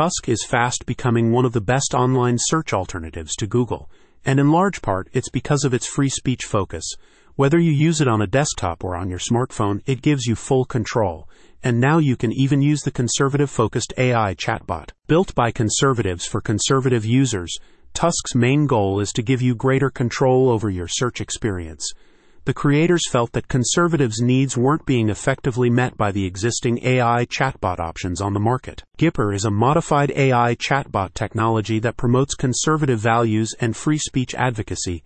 Tusk is fast becoming one of the best online search alternatives to Google, and in large part it's because of its free speech focus. Whether you use it on a desktop or on your smartphone, it gives you full control. And now you can even use the conservative focused AI chatbot. Built by conservatives for conservative users, Tusk's main goal is to give you greater control over your search experience the creators felt that conservatives' needs weren't being effectively met by the existing AI chatbot options on the market. Gipper is a modified AI chatbot technology that promotes conservative values and free speech advocacy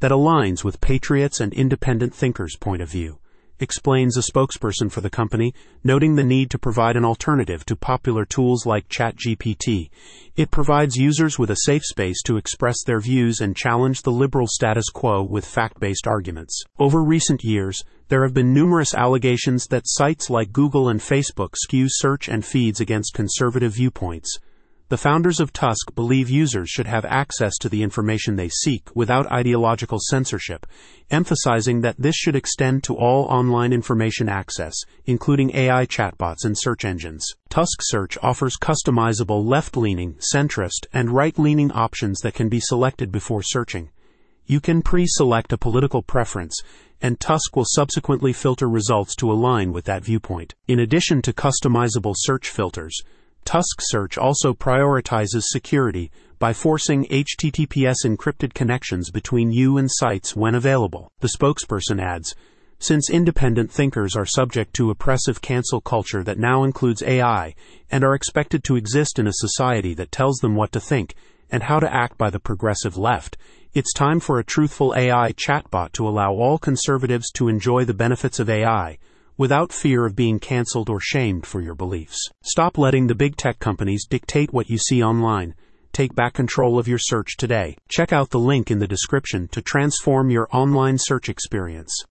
that aligns with patriots and independent thinkers' point of view explains a spokesperson for the company, noting the need to provide an alternative to popular tools like ChatGPT. It provides users with a safe space to express their views and challenge the liberal status quo with fact based arguments. Over recent years, there have been numerous allegations that sites like Google and Facebook skew search and feeds against conservative viewpoints. The founders of Tusk believe users should have access to the information they seek without ideological censorship, emphasizing that this should extend to all online information access, including AI chatbots and search engines. Tusk Search offers customizable left leaning, centrist, and right leaning options that can be selected before searching. You can pre select a political preference, and Tusk will subsequently filter results to align with that viewpoint. In addition to customizable search filters, Tusk Search also prioritizes security by forcing HTTPS encrypted connections between you and sites when available. The spokesperson adds, since independent thinkers are subject to oppressive cancel culture that now includes AI and are expected to exist in a society that tells them what to think and how to act by the progressive left, it's time for a truthful AI chatbot to allow all conservatives to enjoy the benefits of AI without fear of being canceled or shamed for your beliefs. Stop letting the big tech companies dictate what you see online. Take back control of your search today. Check out the link in the description to transform your online search experience.